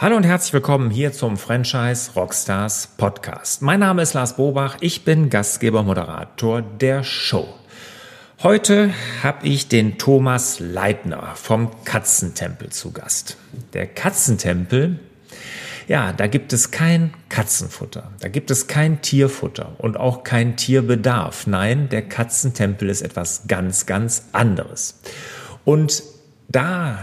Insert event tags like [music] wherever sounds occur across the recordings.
Hallo und herzlich willkommen hier zum Franchise Rockstars Podcast. Mein Name ist Lars Bobach, ich bin Gastgeber Moderator der Show. Heute habe ich den Thomas Leitner vom Katzentempel zu Gast. Der Katzentempel, ja, da gibt es kein Katzenfutter, da gibt es kein Tierfutter und auch kein Tierbedarf. Nein, der Katzentempel ist etwas ganz, ganz anderes. Und da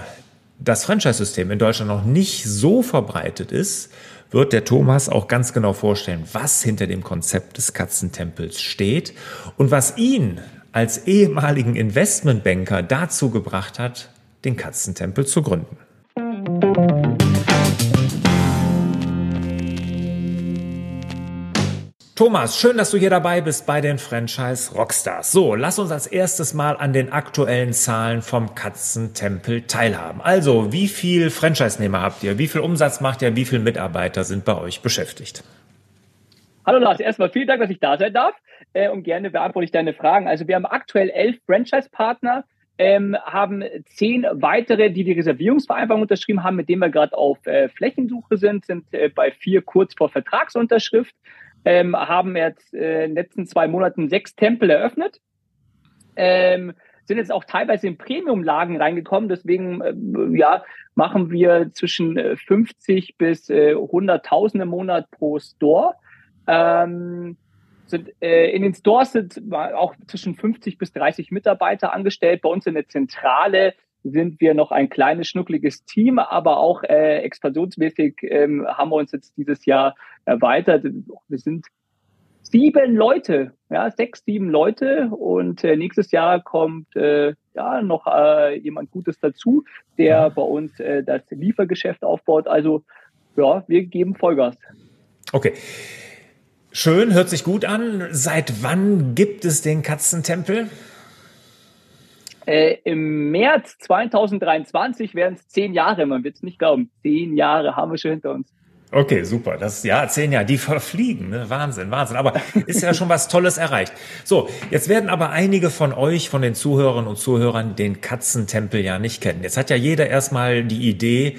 das Franchise-System in Deutschland noch nicht so verbreitet ist, wird der Thomas auch ganz genau vorstellen, was hinter dem Konzept des Katzentempels steht und was ihn als ehemaligen Investmentbanker dazu gebracht hat, den Katzentempel zu gründen. Thomas, schön, dass du hier dabei bist bei den Franchise Rockstars. So, lass uns als erstes mal an den aktuellen Zahlen vom Katzentempel teilhaben. Also, wie viel Franchise-Nehmer habt ihr? Wie viel Umsatz macht ihr? Wie viele Mitarbeiter sind bei euch beschäftigt? Hallo Lars, erstmal vielen Dank, dass ich da sein darf äh, und gerne beantworte ich deine Fragen. Also, wir haben aktuell elf Franchise-Partner. Ähm, haben zehn weitere, die die Reservierungsvereinbarung unterschrieben haben, mit denen wir gerade auf äh, Flächensuche sind, sind äh, bei vier kurz vor Vertragsunterschrift ähm, haben jetzt äh, in den letzten zwei Monaten sechs Tempel eröffnet. Ähm, sind jetzt auch teilweise in Premium-Lagen reingekommen. Deswegen äh, ja, machen wir zwischen 50 äh, bis äh, 100.000 im Monat pro Store. Ähm, sind, äh, in den Stores sind auch zwischen 50 bis 30 Mitarbeiter angestellt. Bei uns in der Zentrale sind wir noch ein kleines, schnuckliges Team, aber auch äh, expansionsmäßig ähm, haben wir uns jetzt dieses Jahr erweitert. Wir sind sieben Leute, ja, sechs, sieben Leute und äh, nächstes Jahr kommt äh, ja noch äh, jemand Gutes dazu, der bei uns äh, das Liefergeschäft aufbaut. Also ja, wir geben Vollgas. Okay. Schön, hört sich gut an. Seit wann gibt es den Katzentempel? Äh, Im März 2023 werden es zehn Jahre, man wird es nicht glauben. Zehn Jahre haben wir schon hinter uns. Okay, super. Das ja zehn Jahre, die verfliegen, ne? Wahnsinn, Wahnsinn. Aber [laughs] ist ja schon was Tolles erreicht. So, jetzt werden aber einige von euch, von den Zuhörerinnen und Zuhörern, den Katzentempel ja nicht kennen. Jetzt hat ja jeder erstmal die Idee,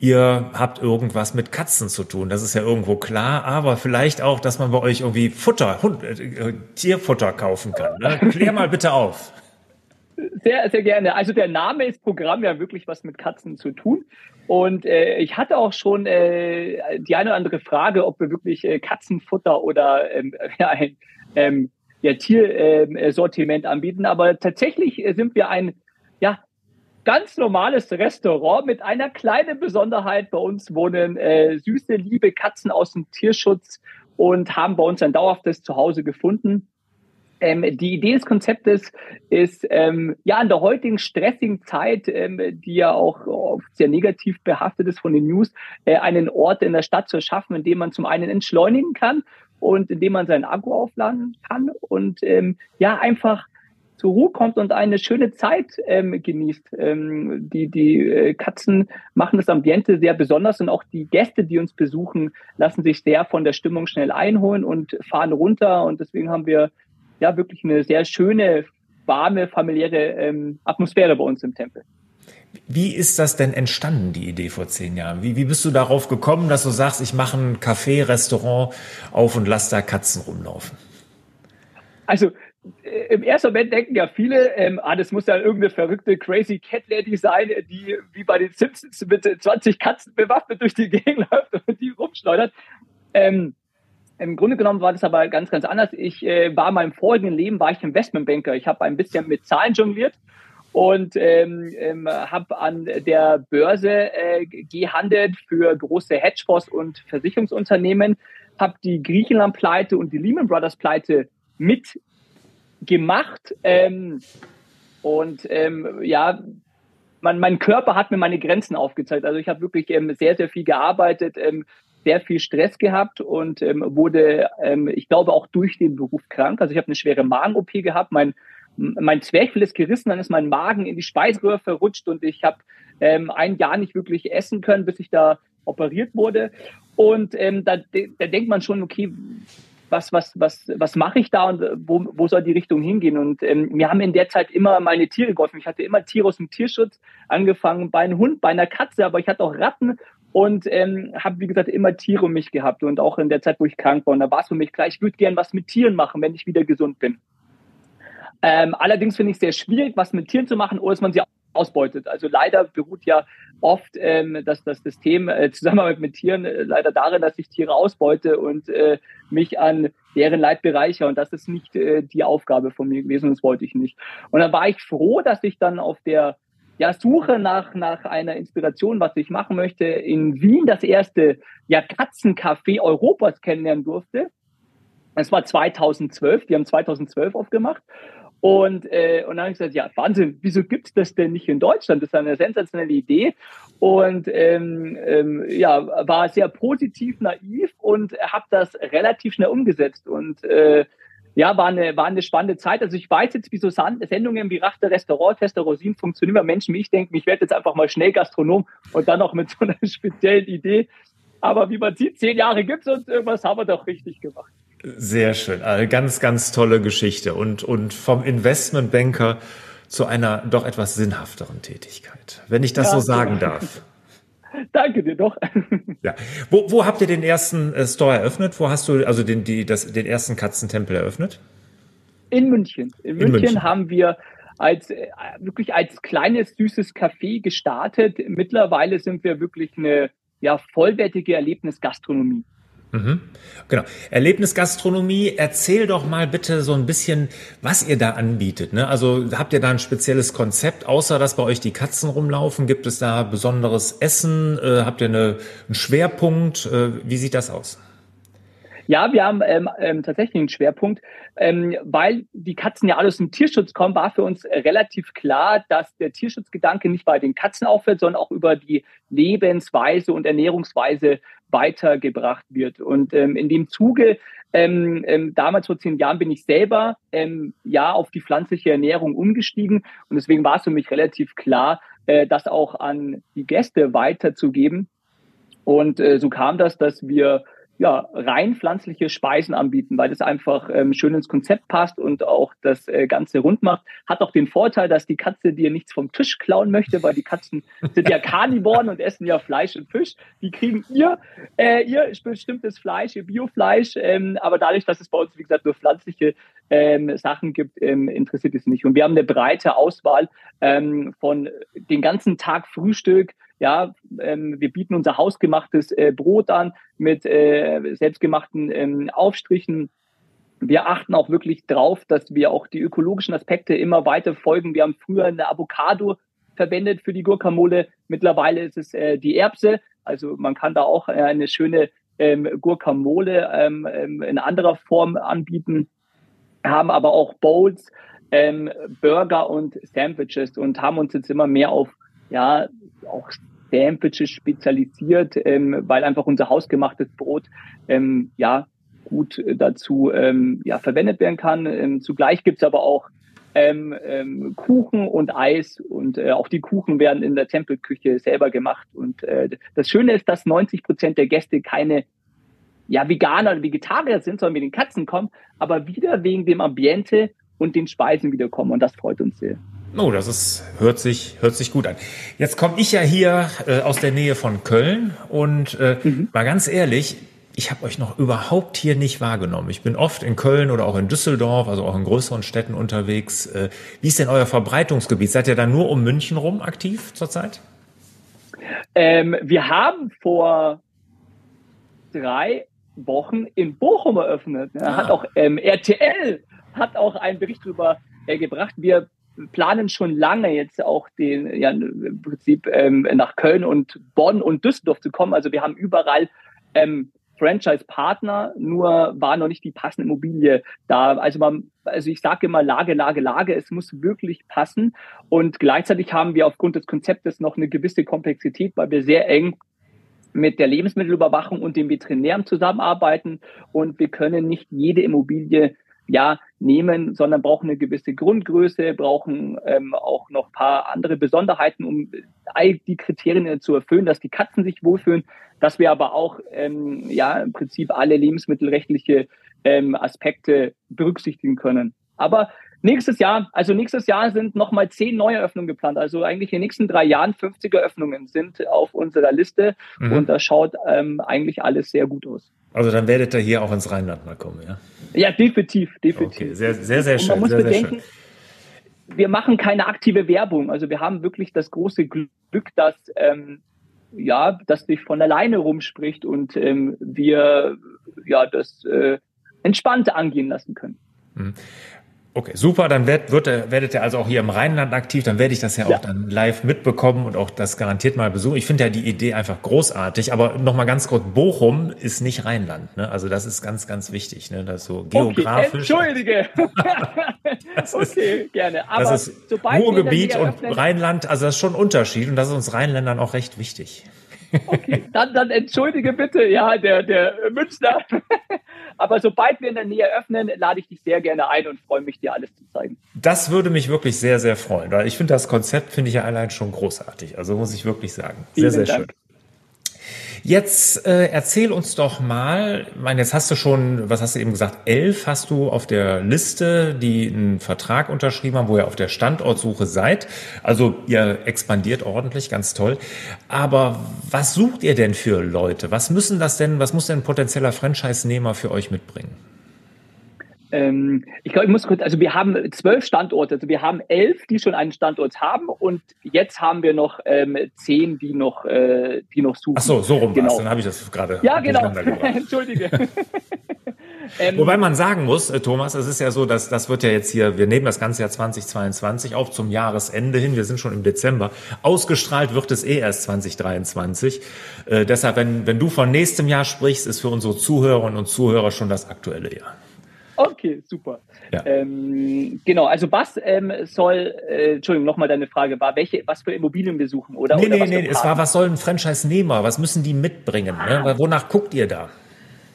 ihr habt irgendwas mit Katzen zu tun. Das ist ja irgendwo klar, aber vielleicht auch, dass man bei euch irgendwie Futter, Hund, äh, Tierfutter kaufen kann. Ne? Klär mal bitte auf. Sehr, sehr gerne. Also der Name ist Programm ja wirklich was mit Katzen zu tun. Und äh, ich hatte auch schon äh, die eine oder andere Frage, ob wir wirklich äh, Katzenfutter oder ähm, [laughs] ja, ein ähm, ja, Tiersortiment ähm, anbieten. Aber tatsächlich äh, sind wir ein ja, ganz normales Restaurant mit einer kleinen Besonderheit. Bei uns wohnen äh, süße, liebe Katzen aus dem Tierschutz und haben bei uns ein dauerhaftes Zuhause gefunden. Ähm, die Idee des Konzeptes ist, ähm, ja, in der heutigen stressigen Zeit, ähm, die ja auch oft sehr negativ behaftet ist von den News, äh, einen Ort in der Stadt zu schaffen, in dem man zum einen entschleunigen kann und in dem man sein Akku aufladen kann und ähm, ja, einfach zur Ruhe kommt und eine schöne Zeit ähm, genießt. Ähm, die die äh, Katzen machen das Ambiente sehr besonders und auch die Gäste, die uns besuchen, lassen sich sehr von der Stimmung schnell einholen und fahren runter. Und deswegen haben wir ja wirklich eine sehr schöne, warme, familiäre ähm, Atmosphäre bei uns im Tempel. Wie ist das denn entstanden, die Idee vor zehn Jahren? Wie, wie bist du darauf gekommen, dass du sagst, ich mache ein Café, Restaurant auf und lass da Katzen rumlaufen? Also äh, im ersten Moment denken ja viele, ähm, ah, das muss ja irgendeine verrückte Crazy Cat Lady sein, die wie bei den Simpsons mit 20 Katzen bewaffnet durch die Gegend [laughs] läuft und die rumschleudert. Ähm, im Grunde genommen war das aber ganz, ganz anders. Ich äh, war in meinem vorigen Leben, war ich Investmentbanker. Ich habe ein bisschen mit Zahlen jongliert und ähm, ähm, habe an der Börse äh, gehandelt für große Hedgefonds und Versicherungsunternehmen, habe die Griechenland-Pleite und die Lehman Brothers-Pleite mitgemacht ähm, und ähm, ja, mein, mein Körper hat mir meine Grenzen aufgezeigt. Also ich habe wirklich ähm, sehr, sehr viel gearbeitet, ähm, sehr viel Stress gehabt und ähm, wurde, ähm, ich glaube, auch durch den Beruf krank. Also ich habe eine schwere Magen-OP gehabt. Mein, mein Zwerchfell ist gerissen, dann ist mein Magen in die Speiseröhre verrutscht und ich habe ähm, ein Jahr nicht wirklich essen können, bis ich da operiert wurde. Und ähm, da, da denkt man schon, okay, was, was, was, was mache ich da und wo, wo soll die Richtung hingehen? Und ähm, mir haben in der Zeit immer meine Tiere geholfen. Ich hatte immer Tiere aus dem Tierschutz, angefangen bei einem Hund, bei einer Katze, aber ich hatte auch Ratten und ähm, habe, wie gesagt, immer Tiere um mich gehabt und auch in der Zeit, wo ich krank war. Und da war es für mich klar, ich würde gern was mit Tieren machen, wenn ich wieder gesund bin. Ähm, allerdings finde ich es sehr schwierig, was mit Tieren zu machen, ohne dass man sie ausbeutet. Also leider beruht ja oft ähm, das, das System äh, [laughs] Zusammenarbeit mit Tieren äh, leider darin, dass ich Tiere ausbeute und äh, mich an deren Leid bereichere. Und das ist nicht äh, die Aufgabe von mir gewesen das wollte ich nicht. Und dann war ich froh, dass ich dann auf der ja, Suche nach, nach einer Inspiration, was ich machen möchte, in Wien das erste ja, Katzencafé Europas kennenlernen durfte. Es war 2012, die haben 2012 aufgemacht. Und, äh, und dann habe ich gesagt, ja, Wahnsinn, wieso gibt es das denn nicht in Deutschland? Das ist eine sensationelle Idee. Und ähm, ähm, ja, war sehr positiv, naiv und habe das relativ schnell umgesetzt. Und äh, ja, war eine, war eine spannende Zeit. Also ich weiß jetzt, wie so Sendungen wie Rachter Restaurant, Tester Rosin funktionieren, weil Menschen wie ich denken, ich werde jetzt einfach mal schnell Gastronom und dann noch mit so einer [laughs] speziellen Idee. Aber wie man sieht, zehn Jahre gibt es und irgendwas haben wir doch richtig gemacht. Sehr schön. Eine ganz, ganz tolle Geschichte. Und, und vom Investmentbanker zu einer doch etwas sinnhafteren Tätigkeit, wenn ich das ja, so sagen ja. darf. [laughs] Danke dir doch. Ja. Wo, wo habt ihr den ersten äh, Store eröffnet? Wo hast du also den, die, das, den ersten Katzentempel eröffnet? In München. In, In München, München, haben wir als äh, wirklich als kleines süßes Café gestartet. Mittlerweile sind wir wirklich eine ja, vollwertige Erlebnisgastronomie. Mhm. Genau. Erlebnisgastronomie, erzähl doch mal bitte so ein bisschen, was ihr da anbietet. Ne? Also habt ihr da ein spezielles Konzept, außer dass bei euch die Katzen rumlaufen? Gibt es da besonderes Essen? Äh, habt ihr eine, einen Schwerpunkt? Äh, wie sieht das aus? Ja, wir haben ähm, ähm, tatsächlich einen Schwerpunkt, ähm, weil die Katzen ja alles im Tierschutz kommen, war für uns relativ klar, dass der Tierschutzgedanke nicht bei den Katzen aufhört, sondern auch über die Lebensweise und Ernährungsweise weitergebracht wird. Und ähm, in dem Zuge, ähm, ähm, damals vor zehn Jahren bin ich selber ähm, ja auf die pflanzliche Ernährung umgestiegen und deswegen war es für mich relativ klar, äh, das auch an die Gäste weiterzugeben. Und äh, so kam das, dass wir ja, rein pflanzliche Speisen anbieten, weil das einfach ähm, schön ins Konzept passt und auch das äh, Ganze rund macht. Hat auch den Vorteil, dass die Katze dir nichts vom Tisch klauen möchte, weil die Katzen [laughs] sind ja Karnivoren und essen ja Fleisch und Fisch. Die kriegen ihr, äh, ihr bestimmtes Fleisch, ihr Biofleisch, ähm, aber dadurch, dass es bei uns, wie gesagt, nur pflanzliche ähm, Sachen gibt, ähm, interessiert es nicht. Und wir haben eine breite Auswahl ähm, von den ganzen Tag Frühstück, ja, ähm, wir bieten unser hausgemachtes äh, Brot an mit äh, selbstgemachten ähm, Aufstrichen. Wir achten auch wirklich drauf, dass wir auch die ökologischen Aspekte immer weiter folgen. Wir haben früher eine Avocado verwendet für die Gurkamole. Mittlerweile ist es äh, die Erbse. Also man kann da auch äh, eine schöne ähm, Gurkamole ähm, ähm, in anderer Form anbieten. Haben aber auch Bowls, ähm, Burger und Sandwiches und haben uns jetzt immer mehr auf ja, auch Sandwiches spezialisiert, ähm, weil einfach unser hausgemachtes Brot ähm, ja gut dazu ähm, ja, verwendet werden kann. Ähm, zugleich gibt's aber auch ähm, ähm, Kuchen und Eis und äh, auch die Kuchen werden in der Tempelküche selber gemacht. Und äh, das Schöne ist, dass 90 Prozent der Gäste keine ja, Veganer oder Vegetarier sind, sondern mit den Katzen kommen, aber wieder wegen dem Ambiente und den Speisen wiederkommen. Und das freut uns sehr. Oh, das ist, hört sich, hört sich gut an. Jetzt komme ich ja hier äh, aus der Nähe von Köln und äh, mhm. mal ganz ehrlich, ich habe euch noch überhaupt hier nicht wahrgenommen. Ich bin oft in Köln oder auch in Düsseldorf, also auch in größeren Städten unterwegs. Äh, wie ist denn euer Verbreitungsgebiet? Seid ihr da nur um München rum aktiv zurzeit? Ähm, wir haben vor drei Wochen in Bochum eröffnet. Ah. Hat auch ähm, RTL hat auch einen Bericht darüber äh, gebracht. Wir planen schon lange jetzt auch den, ja, im Prinzip ähm, nach Köln und Bonn und Düsseldorf zu kommen. Also wir haben überall ähm, Franchise-Partner, nur war noch nicht die passende Immobilie da. Also man, also ich sage immer Lage, Lage, Lage, es muss wirklich passen. Und gleichzeitig haben wir aufgrund des Konzeptes noch eine gewisse Komplexität, weil wir sehr eng mit der Lebensmittelüberwachung und dem Veterinären zusammenarbeiten und wir können nicht jede Immobilie ja, nehmen, sondern brauchen eine gewisse Grundgröße, brauchen ähm, auch noch paar andere Besonderheiten, um all die Kriterien zu erfüllen, dass die Katzen sich wohlfühlen, dass wir aber auch ähm, ja im Prinzip alle lebensmittelrechtliche ähm, Aspekte berücksichtigen können. Aber Nächstes Jahr, also nächstes Jahr sind nochmal zehn neue Öffnungen geplant. Also eigentlich in den nächsten drei Jahren 50 Eröffnungen sind auf unserer Liste mhm. und da schaut ähm, eigentlich alles sehr gut aus. Also dann werdet ihr hier auch ins Rheinland mal kommen, ja? Ja, definitiv, definitiv. Okay, sehr, sehr, sehr schön. Und man muss sehr, bedenken, sehr wir machen keine aktive Werbung. Also wir haben wirklich das große Glück, dass ähm, ja, dass sich von alleine rumspricht und ähm, wir ja das äh, entspannt angehen lassen können. Okay, super. Dann wird, wird, werdet ihr also auch hier im Rheinland aktiv. Dann werde ich das ja, ja. auch dann live mitbekommen und auch das garantiert mal besuchen. Ich finde ja die Idee einfach großartig. Aber noch mal ganz kurz: Bochum ist nicht Rheinland. Ne? Also das ist ganz, ganz wichtig. Ne? Das so geografisch. Okay, Entschuldige. [laughs] das ist, okay, gerne. Aber das ist Ruhrgebiet und Rheinland. Also das ist schon ein Unterschied und das ist uns Rheinländern auch recht wichtig. Okay, dann, dann entschuldige bitte, ja, der, der Münchner. [laughs] Aber sobald wir in der Nähe öffnen, lade ich dich sehr gerne ein und freue mich, dir alles zu zeigen. Das würde mich wirklich sehr, sehr freuen, weil ich finde das Konzept, finde ich ja allein schon großartig. Also muss ich wirklich sagen. Sehr, Vielen sehr Dank. schön. Jetzt äh, erzähl uns doch mal, ich meine, jetzt hast du schon, was hast du eben gesagt, elf hast du auf der Liste, die einen Vertrag unterschrieben haben, wo ihr auf der Standortsuche seid. Also ihr expandiert ordentlich, ganz toll. Aber was sucht ihr denn für Leute? Was müssen das denn, was muss denn ein potenzieller Franchise-Nehmer für euch mitbringen? Ähm, ich glaube, ich muss kurz, also wir haben zwölf Standorte, also wir haben elf, die schon einen Standort haben und jetzt haben wir noch ähm, zehn, die noch, äh, die noch suchen. Ach so, so rum genau. dann habe ich das gerade. Ja, genau. [laughs] Entschuldige. [laughs] ähm, Wobei man sagen muss, äh, Thomas, es ist ja so, dass das wird ja jetzt hier, wir nehmen das ganze Jahr 2022 auch zum Jahresende hin, wir sind schon im Dezember. Ausgestrahlt wird es eh erst 2023. Äh, deshalb, wenn, wenn du von nächstem Jahr sprichst, ist für unsere Zuhörerinnen und Zuhörer schon das aktuelle Jahr. Okay, super. Ja. Ähm, genau, also was ähm, soll, äh, Entschuldigung, nochmal deine Frage war, welche, was für Immobilien wir suchen, oder? Nee, oder nee, nee, es war, was soll ein Franchise-Nehmer, was müssen die mitbringen, ne? ah. ne? wonach guckt ihr da?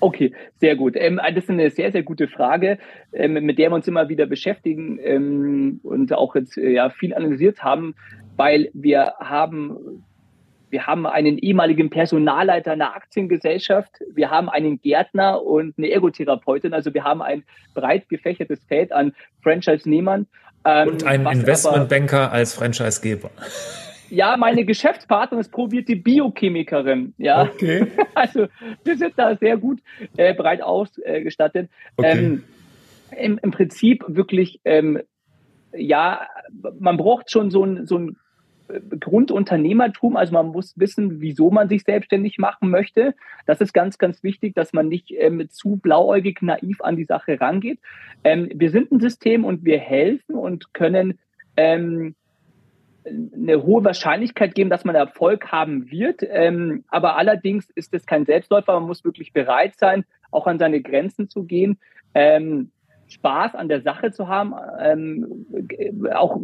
Okay, sehr gut. Ähm, das ist eine sehr, sehr gute Frage, ähm, mit der wir uns immer wieder beschäftigen ähm, und auch jetzt äh, ja, viel analysiert haben, weil wir haben wir haben einen ehemaligen Personalleiter einer Aktiengesellschaft, wir haben einen Gärtner und eine Ergotherapeutin. Also wir haben ein breit gefächertes Feld an Franchise-Nehmern. Ähm, und einen Investmentbanker als Franchise-Geber. Ja, meine Geschäftspartnerin ist probierte Biochemikerin. Ja, okay. [laughs] also wir sind da sehr gut äh, breit ausgestattet. Okay. Ähm, im, im, Prinzip wirklich, ähm, ja, man braucht schon so ein, so ein Grundunternehmertum, also man muss wissen, wieso man sich selbstständig machen möchte. Das ist ganz, ganz wichtig, dass man nicht ähm, zu blauäugig naiv an die Sache rangeht. Ähm, wir sind ein System und wir helfen und können ähm, eine hohe Wahrscheinlichkeit geben, dass man Erfolg haben wird. Ähm, aber allerdings ist es kein Selbstläufer. Man muss wirklich bereit sein, auch an seine Grenzen zu gehen. Ähm, Spaß an der Sache zu haben, ähm, auch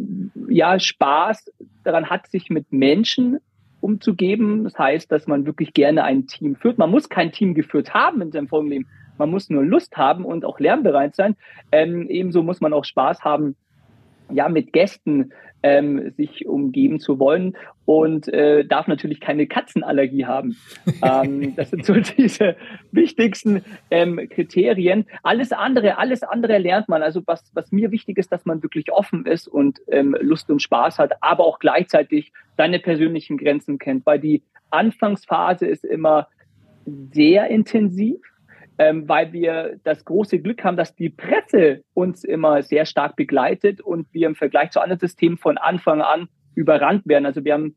ja Spaß daran hat, sich mit Menschen umzugeben. Das heißt, dass man wirklich gerne ein Team führt. Man muss kein Team geführt haben in seinem vorigen Man muss nur Lust haben und auch lernbereit sein. Ähm, ebenso muss man auch Spaß haben, ja, mit Gästen ähm, sich umgeben zu wollen und äh, darf natürlich keine Katzenallergie haben. [laughs] ähm, das sind so diese wichtigsten ähm, Kriterien. Alles andere, alles andere lernt man. Also was, was mir wichtig ist, dass man wirklich offen ist und ähm, Lust und Spaß hat, aber auch gleichzeitig seine persönlichen Grenzen kennt, weil die Anfangsphase ist immer sehr intensiv ähm, weil wir das große Glück haben, dass die Presse uns immer sehr stark begleitet und wir im Vergleich zu anderen Systemen von Anfang an überrannt werden. Also wir haben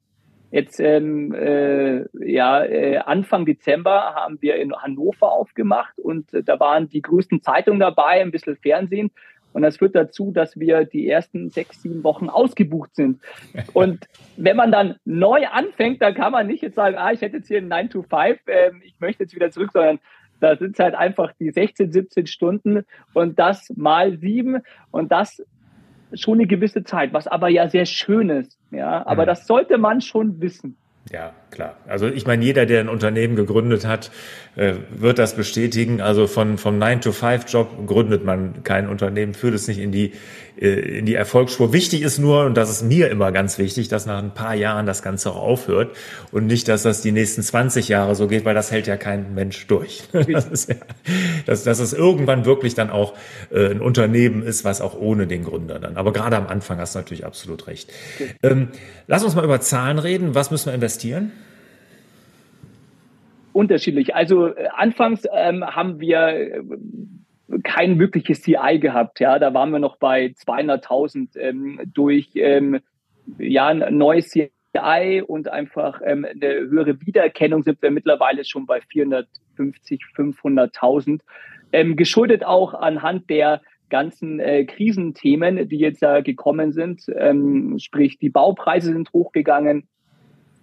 jetzt ähm, äh, ja äh, Anfang Dezember haben wir in Hannover aufgemacht und äh, da waren die größten Zeitungen dabei, ein bisschen Fernsehen. Und das führt dazu, dass wir die ersten sechs, sieben Wochen ausgebucht sind. [laughs] Und wenn man dann neu anfängt, dann kann man nicht jetzt sagen, ah, ich hätte jetzt hier einen 9 to 5, äh, ich möchte jetzt wieder zurück, sondern da sind es halt einfach die 16, 17 Stunden und das mal sieben und das schon eine gewisse Zeit, was aber ja sehr schön ist. Ja, aber mhm. das sollte man schon wissen. Ja, klar. Also ich meine, jeder, der ein Unternehmen gegründet hat, äh, wird das bestätigen. Also von vom 9-to-5-Job gründet man kein Unternehmen, führt es nicht in die äh, in die Erfolgsspur. Wichtig ist nur, und das ist mir immer ganz wichtig, dass nach ein paar Jahren das Ganze auch aufhört und nicht, dass das die nächsten 20 Jahre so geht, weil das hält ja kein Mensch durch. [laughs] Das ist ja, dass, dass es irgendwann wirklich dann auch äh, ein Unternehmen ist, was auch ohne den Gründer dann. Aber gerade am Anfang hast du natürlich absolut recht. Ähm, lass uns mal über Zahlen reden. Was müssen wir investieren? Unterschiedlich. Also äh, anfangs ähm, haben wir äh, kein wirkliches CI gehabt. Ja, da waren wir noch bei 200.000 ähm, durch ähm, ja ein neues CI und einfach ähm, eine höhere Wiedererkennung sind wir mittlerweile schon bei 450, 500.000. Ähm, geschuldet auch anhand der ganzen äh, Krisenthemen, die jetzt da gekommen sind. Ähm, sprich, die Baupreise sind hochgegangen.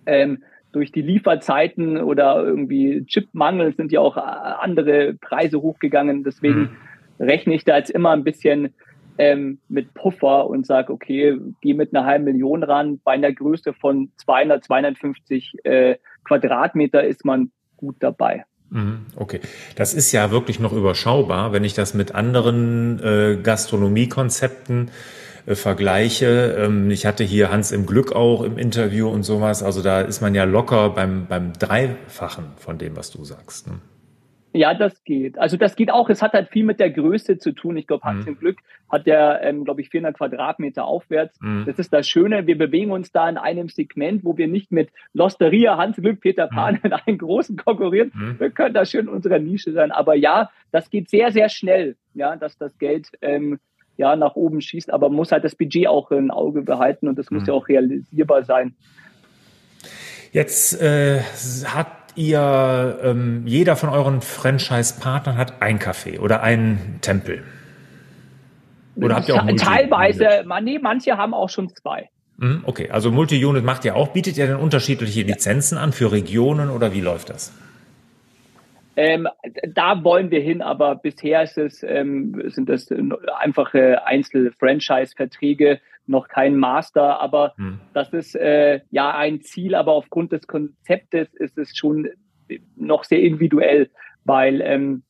Ähm, durch die Lieferzeiten oder irgendwie Chipmangel sind ja auch äh, andere Preise hochgegangen. Deswegen mhm. rechne ich da jetzt immer ein bisschen ähm, mit Puffer und sage, okay, gehe mit einer halben Million ran. Bei einer Größe von 200, 250 äh, Quadratmeter ist man gut dabei. Mhm, okay, das ist ja wirklich noch überschaubar, wenn ich das mit anderen äh, Gastronomiekonzepten äh, vergleiche. Ähm, ich hatte hier Hans im Glück auch im Interview und sowas. Also da ist man ja locker beim, beim Dreifachen von dem, was du sagst. Ne? Ja, das geht. Also das geht auch. Es hat halt viel mit der Größe zu tun. Ich glaube, Hans mhm. im Glück hat der, ähm, glaube ich, 400 Quadratmeter aufwärts. Mhm. Das ist das Schöne. Wir bewegen uns da in einem Segment, wo wir nicht mit Losteria, Hans im Glück, Peter Pan mhm. in einen großen konkurrieren. Mhm. Wir können da schön in unserer Nische sein. Aber ja, das geht sehr, sehr schnell, ja, dass das Geld ähm, ja nach oben schießt. Aber man muss halt das Budget auch im Auge behalten und das muss mhm. ja auch realisierbar sein. Jetzt äh, hat ihr, ähm, jeder von euren Franchise-Partnern hat ein Café oder einen Tempel. Oder habt ihr auch Multi Teilweise, man, nee, manche haben auch schon zwei. Mhm, okay, also Multi-Unit macht ihr auch. Bietet ihr denn unterschiedliche Lizenzen an für Regionen oder wie läuft das? Ähm, da wollen wir hin, aber bisher ist es, ähm, sind das einfache Einzel-Franchise-Verträge, noch kein Master, aber hm. das ist äh, ja ein Ziel, aber aufgrund des Konzeptes ist es schon noch sehr individuell, weil ähm,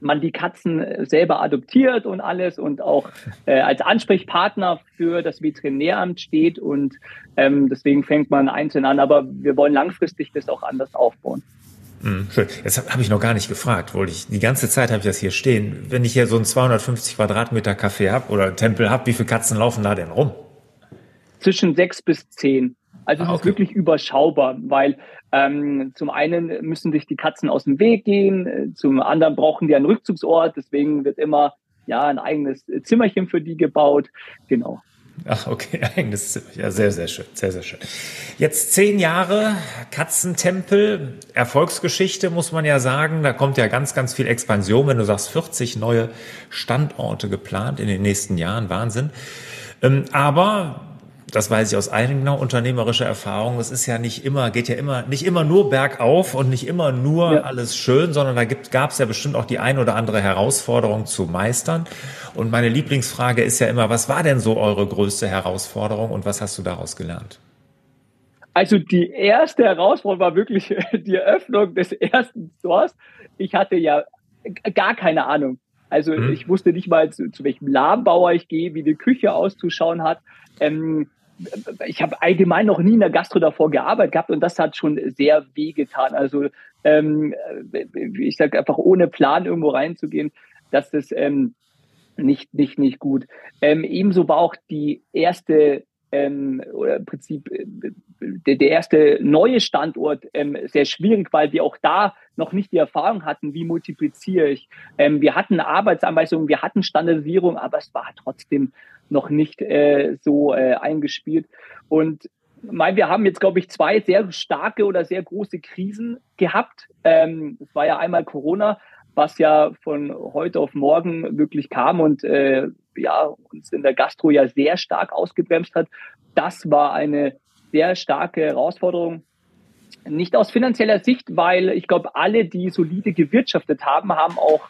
man die Katzen selber adoptiert und alles und auch [laughs] äh, als Ansprechpartner für das Veterinäramt steht und ähm, deswegen fängt man einzeln an, aber wir wollen langfristig das auch anders aufbauen. Mhm, schön. Jetzt habe ich noch gar nicht gefragt, wollte ich. Die ganze Zeit habe ich das hier stehen. Wenn ich hier so ein 250 Quadratmeter Café habe oder Tempel habe, wie viele Katzen laufen da denn rum? Zwischen sechs bis zehn. Also es ah, okay. ist wirklich überschaubar, weil ähm, zum einen müssen sich die Katzen aus dem Weg gehen, zum anderen brauchen die einen Rückzugsort, deswegen wird immer ja ein eigenes Zimmerchen für die gebaut. Genau. Ach, okay, [laughs] eigenes Zimmer. Ja, sehr, sehr schön, sehr, sehr schön. Jetzt zehn Jahre Katzentempel, Erfolgsgeschichte, muss man ja sagen. Da kommt ja ganz, ganz viel Expansion. Wenn du sagst, 40 neue Standorte geplant in den nächsten Jahren, Wahnsinn. Ähm, aber das weiß ich aus eigener unternehmerischer Erfahrung, es ist ja nicht immer, geht ja immer, nicht immer nur bergauf und nicht immer nur ja. alles schön, sondern da gab es ja bestimmt auch die ein oder andere Herausforderung zu meistern. Und meine Lieblingsfrage ist ja immer, was war denn so eure größte Herausforderung und was hast du daraus gelernt? Also die erste Herausforderung war wirklich [laughs] die Eröffnung des ersten Stores. Ich hatte ja gar keine Ahnung. Also mhm. ich wusste nicht mal, zu, zu welchem Ladenbauer ich gehe, wie die Küche auszuschauen hat. Ähm, ich habe allgemein noch nie in der Gastro davor gearbeitet gehabt und das hat schon sehr weh getan. Also ähm, ich sage einfach ohne Plan irgendwo reinzugehen, das ist ähm, nicht nicht nicht gut. Ähm, ebenso war auch die erste ähm, oder im Prinzip äh, der, der erste neue Standort ähm, sehr schwierig, weil wir auch da noch nicht die Erfahrung hatten, wie multipliziere ich. Ähm, wir hatten Arbeitsanweisungen, wir hatten Standardisierung, aber es war trotzdem noch nicht äh, so äh, eingespielt. Und mein, wir haben jetzt, glaube ich, zwei sehr starke oder sehr große Krisen gehabt. Ähm, war ja einmal Corona, was ja von heute auf morgen wirklich kam und äh, ja, uns in der Gastro ja sehr stark ausgebremst hat. Das war eine sehr starke Herausforderung. Nicht aus finanzieller Sicht, weil ich glaube, alle, die solide gewirtschaftet haben, haben auch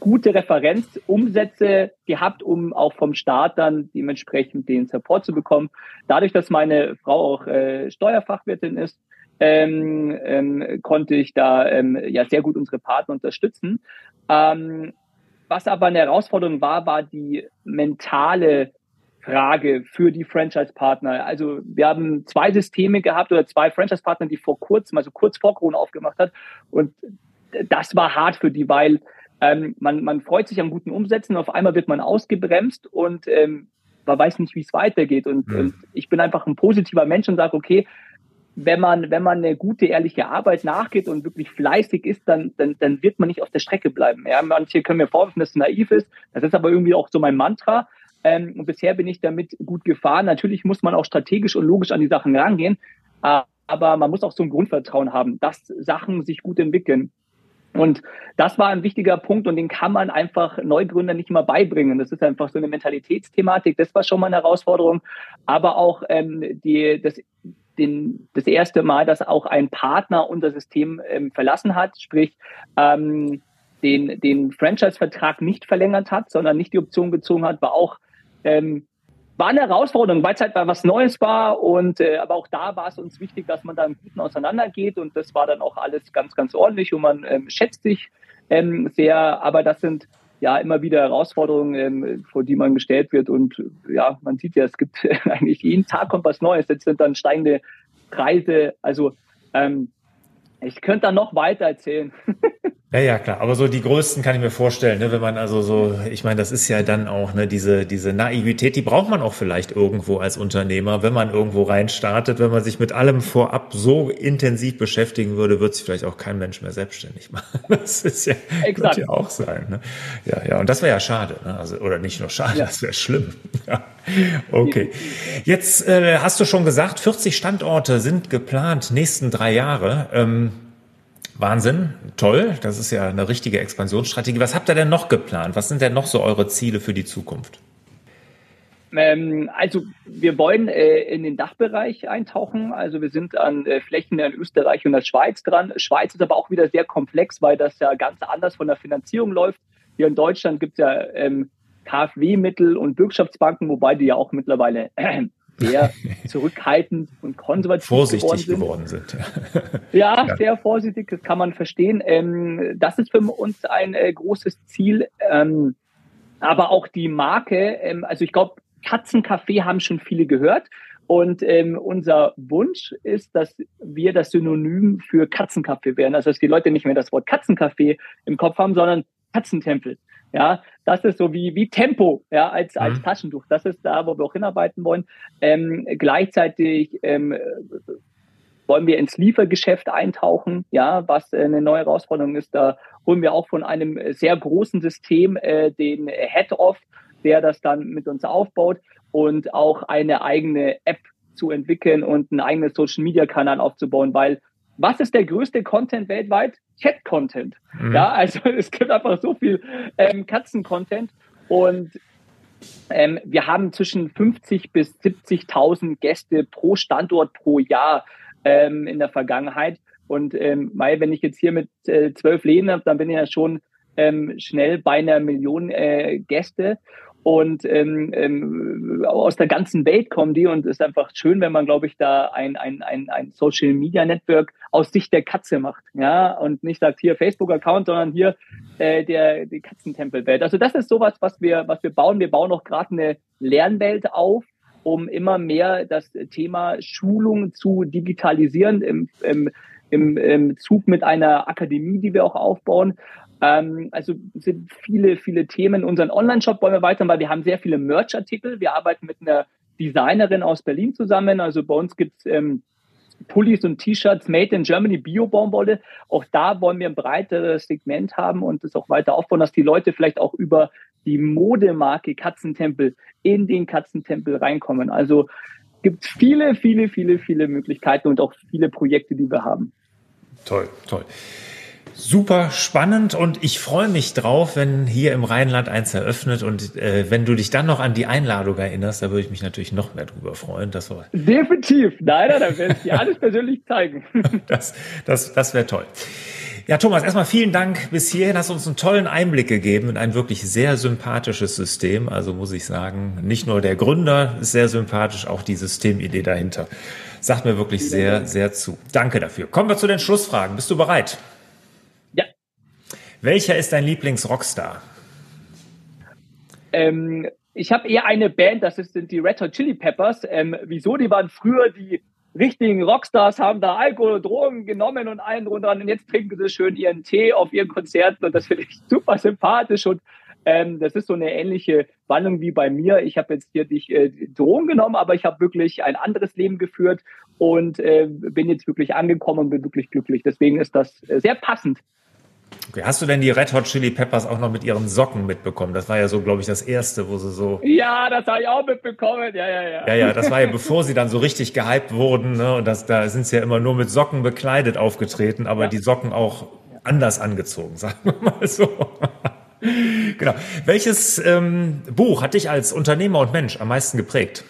gute Referenzumsätze gehabt, um auch vom Staat dann dementsprechend den Support zu bekommen. Dadurch, dass meine Frau auch äh, Steuerfachwirtin ist, ähm, ähm, konnte ich da ähm, ja sehr gut unsere Partner unterstützen. Ähm, was aber eine Herausforderung war, war die mentale Frage für die Franchise-Partner. Also wir haben zwei Systeme gehabt oder zwei Franchise-Partner, die vor kurzem, also kurz vor Corona aufgemacht hat. Und das war hart für die, weil ähm, man, man freut sich an guten Umsätzen, auf einmal wird man ausgebremst und ähm, man weiß nicht, wie es weitergeht. Und, mhm. und ich bin einfach ein positiver Mensch und sage, okay, wenn man, wenn man eine gute, ehrliche Arbeit nachgeht und wirklich fleißig ist, dann, dann, dann wird man nicht auf der Strecke bleiben. Ja, manche können mir vorwerfen, dass es naiv ist. Das ist aber irgendwie auch so mein Mantra. Ähm, und bisher bin ich damit gut gefahren. Natürlich muss man auch strategisch und logisch an die Sachen rangehen. Aber man muss auch so ein Grundvertrauen haben, dass Sachen sich gut entwickeln. Und das war ein wichtiger Punkt und den kann man einfach Neugründern nicht immer beibringen. Das ist einfach so eine Mentalitätsthematik. Das war schon mal eine Herausforderung. Aber auch ähm, die, das, den, das erste Mal, dass auch ein Partner unser System ähm, verlassen hat, sprich ähm, den, den Franchise-Vertrag nicht verlängert hat, sondern nicht die Option gezogen hat, war auch ähm, war eine Herausforderung, weil es halt was Neues war und äh, aber auch da war es uns wichtig, dass man da im Guten auseinandergeht und das war dann auch alles ganz, ganz ordentlich und man ähm, schätzt sich ähm, sehr, aber das sind ja immer wieder Herausforderungen, ähm, vor die man gestellt wird und ja, man sieht ja, es gibt [laughs] eigentlich jeden Tag kommt was Neues, jetzt sind dann steigende Preise, also ähm, ich könnte da noch weiter erzählen. [laughs] Ja, ja, klar. Aber so die größten kann ich mir vorstellen, ne, wenn man also so, ich meine, das ist ja dann auch, ne, diese, diese Naivität, die braucht man auch vielleicht irgendwo als Unternehmer, wenn man irgendwo rein startet, wenn man sich mit allem vorab so intensiv beschäftigen würde, wird sich vielleicht auch kein Mensch mehr selbstständig machen. [laughs] Das ist ja, Exakt. ja auch sein. Ne? Ja, ja. Und das wäre ja schade, ne? Also, oder nicht nur schade, ja. das wäre schlimm. [laughs] Ja. Okay. Jetzt äh, hast du schon gesagt, 40 Standorte sind geplant, nächsten drei Jahre. Ähm, Wahnsinn, toll. Das ist ja eine richtige Expansionsstrategie. Was habt ihr denn noch geplant? Was sind denn noch so eure Ziele für die Zukunft? Ähm, also wir wollen äh, in den Dachbereich eintauchen. Also wir sind an äh, Flächen in Österreich und der Schweiz dran. Schweiz ist aber auch wieder sehr komplex, weil das ja ganz anders von der Finanzierung läuft. Hier in Deutschland gibt es ja ähm, KfW-Mittel und Bürgschaftsbanken, wobei die ja auch mittlerweile [laughs] sehr zurückhaltend und konservativ vorsichtig geworden sind. Geworden sind. [laughs] ja, ja, sehr vorsichtig, das kann man verstehen. Ähm, das ist für uns ein äh, großes Ziel. Ähm, aber auch die Marke, ähm, also ich glaube, Katzencafé haben schon viele gehört. Und ähm, unser Wunsch ist, dass wir das Synonym für Katzencafé werden. Also dass die Leute nicht mehr das Wort Katzencafé im Kopf haben, sondern Katzentempel. Ja, das ist so wie, wie Tempo, ja, als, mhm. als Taschentuch. Das ist da, wo wir auch hinarbeiten wollen. Ähm, gleichzeitig ähm, wollen wir ins Liefergeschäft eintauchen, ja, was eine neue Herausforderung ist. Da holen wir auch von einem sehr großen System äh, den Head-Off, der das dann mit uns aufbaut und auch eine eigene App zu entwickeln und einen eigenen Social-Media-Kanal aufzubauen, weil was ist der größte Content weltweit? Cat-Content. Mhm. Ja, also [laughs] es gibt einfach so viel ähm, Katzen-Content und ähm, wir haben zwischen 50 bis 70.000 Gäste pro Standort pro Jahr ähm, in der Vergangenheit. Und ähm, weil, wenn ich jetzt hier mit äh, zwölf Läden habe, dann bin ich ja schon ähm, schnell bei einer Million äh, Gäste und ähm, ähm, aus der ganzen Welt kommen die und es ist einfach schön, wenn man, glaube ich, da ein, ein, ein, ein Social Media Network aus Sicht der Katze macht, ja, und nicht sagt hier Facebook-Account, sondern hier äh, der die Katzentempelwelt. Also das ist sowas, was wir, was wir bauen. Wir bauen auch gerade eine Lernwelt auf, um immer mehr das Thema Schulung zu digitalisieren im, im, im, im Zug mit einer Akademie, die wir auch aufbauen. Ähm, also sind viele, viele Themen. Unseren Online-Shop wollen wir weitermachen, weil wir haben sehr viele Merch-Artikel. Wir arbeiten mit einer Designerin aus Berlin zusammen. Also bei uns gibt's ähm, Pullis und T-Shirts made in Germany, Bio-Baumwolle. Auch da wollen wir ein breiteres Segment haben und das auch weiter aufbauen, dass die Leute vielleicht auch über die Modemarke Katzentempel in den Katzentempel reinkommen. Also gibt viele, viele, viele, viele Möglichkeiten und auch viele Projekte, die wir haben. Toll, toll. Super spannend und ich freue mich drauf, wenn hier im Rheinland eins eröffnet und äh, wenn du dich dann noch an die Einladung erinnerst, da würde ich mich natürlich noch mehr drüber freuen. Das war Definitiv. Nein, nein, da werde ich dir alles persönlich zeigen. [laughs] das das, das wäre toll. Ja, Thomas, erstmal vielen Dank bis hierhin. Hast du uns einen tollen Einblick gegeben in ein wirklich sehr sympathisches System. Also muss ich sagen, nicht nur der Gründer ist sehr sympathisch, auch die Systemidee dahinter. Sagt mir wirklich sehr, sehr zu. Danke dafür. Kommen wir zu den Schlussfragen. Bist du bereit? Ja. Welcher ist dein Lieblings-Rockstar? Ähm, ich habe eher eine Band, das sind die Red Hot Chili Peppers. Ähm, wieso? Die waren früher die richtigen Rockstars, haben da Alkohol und Drogen genommen und allen drunter und jetzt trinken sie schön ihren Tee auf ihren Konzerten und das finde ich super sympathisch und ähm, das ist so eine ähnliche Wandlung wie bei mir. Ich habe jetzt hier nicht äh, Drogen genommen, aber ich habe wirklich ein anderes Leben geführt und äh, bin jetzt wirklich angekommen und bin wirklich glücklich. Deswegen ist das äh, sehr passend Okay. Hast du denn die Red Hot Chili Peppers auch noch mit ihren Socken mitbekommen? Das war ja so, glaube ich, das erste, wo sie so. Ja, das habe ich auch mitbekommen. Ja, ja, ja. Ja, ja, das war ja bevor sie dann so richtig gehypt wurden. Ne? Und das, da sind sie ja immer nur mit Socken bekleidet aufgetreten, aber ja. die Socken auch anders angezogen, [laughs] sagen wir mal so. genau. Welches ähm, Buch hat dich als Unternehmer und Mensch am meisten geprägt?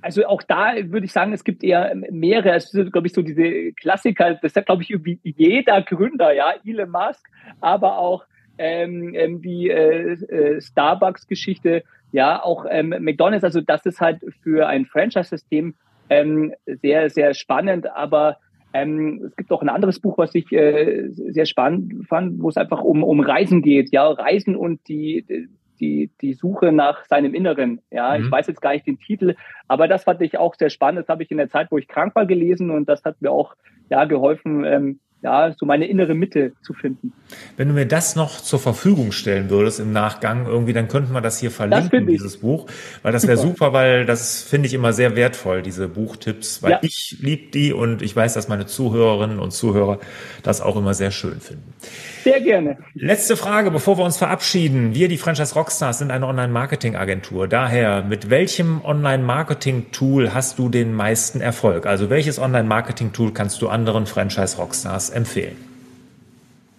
Also auch da würde ich sagen, es gibt eher mehrere. Es sind, glaube ich, so diese Klassiker. Das hat, glaube ich, irgendwie jeder Gründer, ja, Elon Musk, aber auch ähm, ähm die äh, äh, Starbucks-Geschichte, ja, auch ähm, McDonald's. Also das ist halt für ein Franchise-System ähm, sehr, sehr spannend. Aber ähm, es gibt auch ein anderes Buch, was ich äh, sehr spannend fand, wo es einfach um, um Reisen geht. Ja, Reisen und die, die, die Suche nach seinem Inneren. Ja, mhm. ich weiß jetzt gar nicht den Titel, aber das fand ich auch sehr spannend. Das habe ich in der Zeit, wo ich krank war, gelesen und das hat mir auch ja geholfen, ähm, ja, so meine innere Mitte zu finden. Wenn du mir das noch zur Verfügung stellen würdest im Nachgang, irgendwie, dann könnten wir das hier verlinken, das dieses Buch, weil das wäre super, weil das finde ich immer sehr wertvoll, diese Buchtipps, weil ja. ich liebe die und ich weiß, dass meine Zuhörerinnen und Zuhörer das auch immer sehr schön finden. Sehr gerne. Letzte Frage, bevor wir uns verabschieden. Wir, die Franchise Rockstars, sind eine Online-Marketing-Agentur. Daher, mit welchem Online-Marketing-Tool hast du den meisten Erfolg? Also welches Online-Marketing-Tool kannst du anderen Franchise Rockstars empfehlen?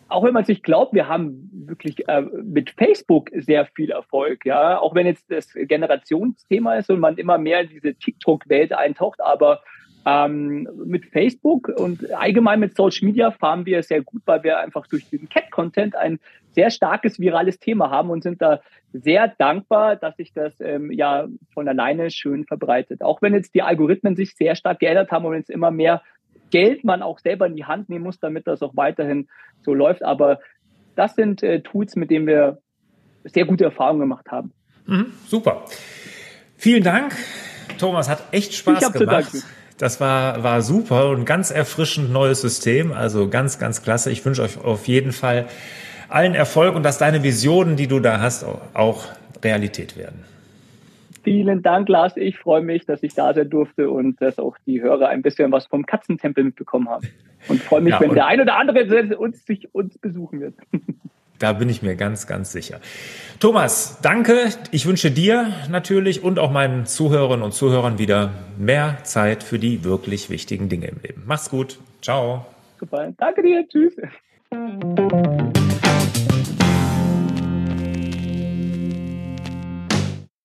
Auch wenn man sich glaubt, wir haben wirklich äh, mit Facebook sehr viel Erfolg, ja. Auch wenn jetzt das Generationsthema ist und man immer mehr in diese TikTok-Welt eintaucht, aber ähm, mit Facebook und allgemein mit Social Media fahren wir sehr gut, weil wir einfach durch diesen Cat-Content ein sehr starkes virales Thema haben und sind da sehr dankbar, dass sich das ähm, ja von alleine schön verbreitet. Auch wenn jetzt die Algorithmen sich sehr stark geändert haben und jetzt immer mehr Geld man auch selber in die Hand nehmen muss, damit das auch weiterhin so läuft. Aber das sind äh, Tools, mit denen wir sehr gute Erfahrungen gemacht haben. Mhm, super. Vielen Dank. Thomas, hat echt Spaß gemacht. Das war, war super und ganz erfrischend neues System. Also ganz, ganz klasse. Ich wünsche euch auf jeden Fall allen Erfolg und dass deine Visionen, die du da hast, auch Realität werden. Vielen Dank, Lars. Ich freue mich, dass ich da sein durfte und dass auch die Hörer ein bisschen was vom Katzentempel mitbekommen haben. Und freue mich, ja, wenn der ein oder andere uns, sich, uns besuchen wird. Da bin ich mir ganz, ganz sicher. Thomas, danke. Ich wünsche dir natürlich und auch meinen Zuhörerinnen und Zuhörern wieder mehr Zeit für die wirklich wichtigen Dinge im Leben. Mach's gut. Ciao. Super. Danke dir. Tschüss.